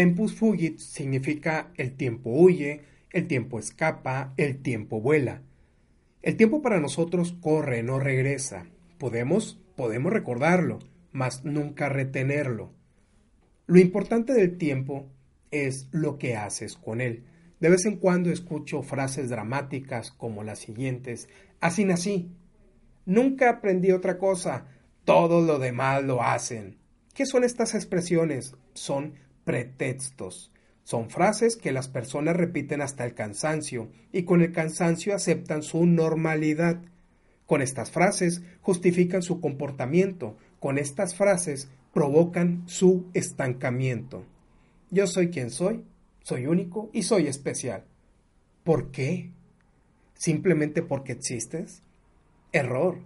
Tempus fugit significa el tiempo huye, el tiempo escapa, el tiempo vuela. El tiempo para nosotros corre, no regresa. Podemos, podemos recordarlo, mas nunca retenerlo. Lo importante del tiempo es lo que haces con él. De vez en cuando escucho frases dramáticas como las siguientes. Así nací. Nunca aprendí otra cosa. Todo lo demás lo hacen. ¿Qué son estas expresiones? Son pretextos. Son frases que las personas repiten hasta el cansancio y con el cansancio aceptan su normalidad. Con estas frases justifican su comportamiento, con estas frases provocan su estancamiento. Yo soy quien soy, soy único y soy especial. ¿Por qué? ¿Simplemente porque existes? Error.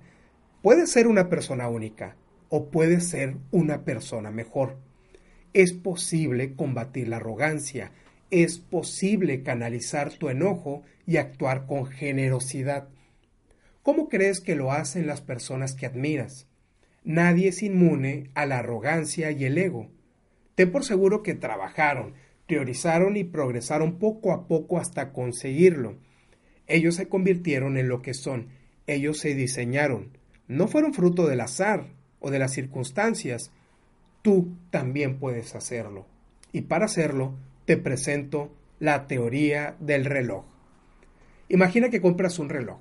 Puedes ser una persona única o puedes ser una persona mejor. Es posible combatir la arrogancia, es posible canalizar tu enojo y actuar con generosidad. ¿Cómo crees que lo hacen las personas que admiras? Nadie es inmune a la arrogancia y el ego. Ten por seguro que trabajaron, priorizaron y progresaron poco a poco hasta conseguirlo. Ellos se convirtieron en lo que son, ellos se diseñaron. No fueron fruto del azar o de las circunstancias. Tú también puedes hacerlo. Y para hacerlo, te presento la teoría del reloj. Imagina que compras un reloj.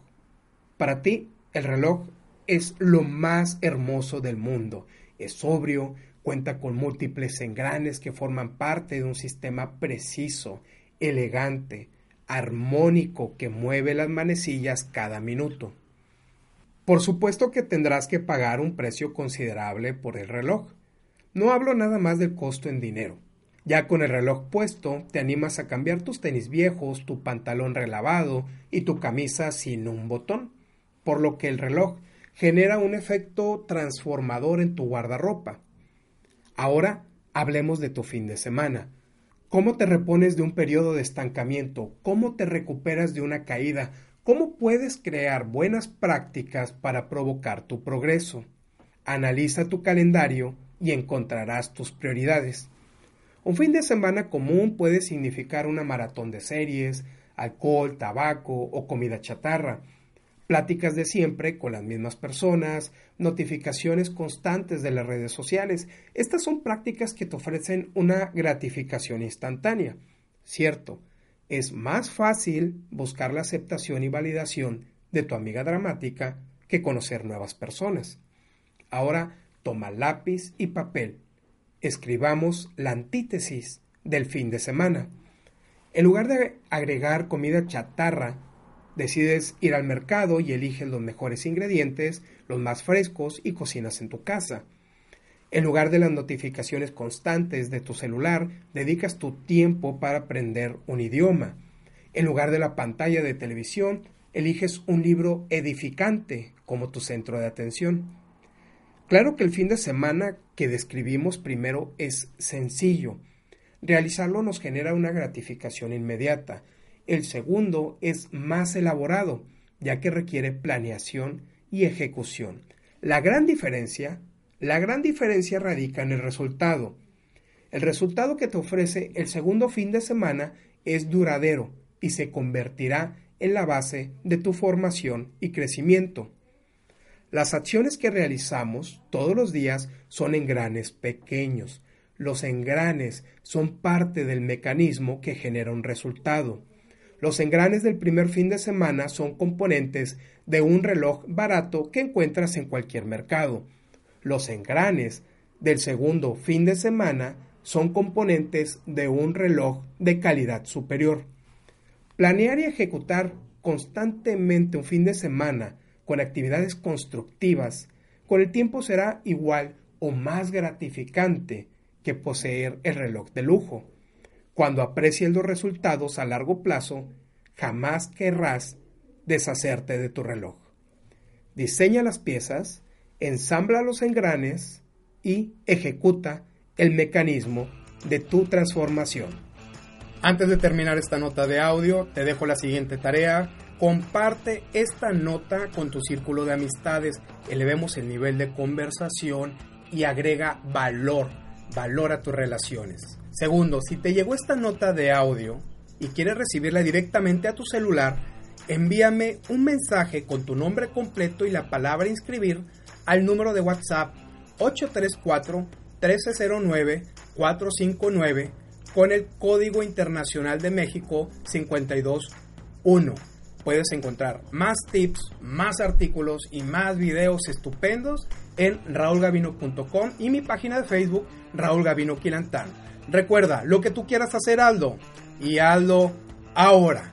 Para ti, el reloj es lo más hermoso del mundo. Es sobrio, cuenta con múltiples engranes que forman parte de un sistema preciso, elegante, armónico que mueve las manecillas cada minuto. Por supuesto que tendrás que pagar un precio considerable por el reloj. No hablo nada más del costo en dinero. Ya con el reloj puesto, te animas a cambiar tus tenis viejos, tu pantalón relavado y tu camisa sin un botón, por lo que el reloj genera un efecto transformador en tu guardarropa. Ahora hablemos de tu fin de semana. ¿Cómo te repones de un periodo de estancamiento? ¿Cómo te recuperas de una caída? ¿Cómo puedes crear buenas prácticas para provocar tu progreso? Analiza tu calendario y encontrarás tus prioridades. Un fin de semana común puede significar una maratón de series, alcohol, tabaco o comida chatarra, pláticas de siempre con las mismas personas, notificaciones constantes de las redes sociales. Estas son prácticas que te ofrecen una gratificación instantánea. Cierto, es más fácil buscar la aceptación y validación de tu amiga dramática que conocer nuevas personas. Ahora toma lápiz y papel. Escribamos la antítesis del fin de semana. En lugar de agregar comida chatarra Decides ir al mercado y eliges los mejores ingredientes, los más frescos y cocinas en tu casa. En lugar de las notificaciones constantes de tu celular, dedicas tu tiempo para aprender un idioma. En lugar de la pantalla de televisión, eliges un libro edificante como tu centro de atención. Claro que el fin de semana que describimos primero es sencillo. Realizarlo nos genera una gratificación inmediata, el segundo es más elaborado, ya que requiere planeación y ejecución. La gran diferencia, la gran diferencia radica en el resultado. El resultado que te ofrece el segundo fin de semana es duradero y se convertirá en la base de tu formación y crecimiento. Las acciones que realizamos todos los días son engranes pequeños. Los engranes son parte del mecanismo que genera un resultado. Los engranes del primer fin de semana son componentes de un reloj barato que encuentras en cualquier mercado. Los engranes del segundo fin de semana son componentes de un reloj de calidad superior. Planear y ejecutar constantemente un fin de semana con actividades constructivas, con el tiempo será igual o más gratificante que poseer el reloj de lujo. Cuando aprecies los resultados a largo plazo, jamás querrás deshacerte de tu reloj. Diseña las piezas, ensambla los engranes y ejecuta el mecanismo de tu transformación. Antes de terminar esta nota de audio, te dejo la siguiente tarea. Comparte esta nota con tu círculo de amistades, elevemos el nivel de conversación y agrega valor, valor a tus relaciones. Segundo, si te llegó esta nota de audio y quieres recibirla directamente a tu celular, envíame un mensaje con tu nombre completo y la palabra inscribir al número de WhatsApp 834 1309 459 con el Código Internacional de México 521. Puedes encontrar más tips, más artículos y más videos estupendos en raulgavino.com y mi página de Facebook Raúl Gavino Quilantán. Recuerda, lo que tú quieras hacer, Aldo, y Aldo ahora.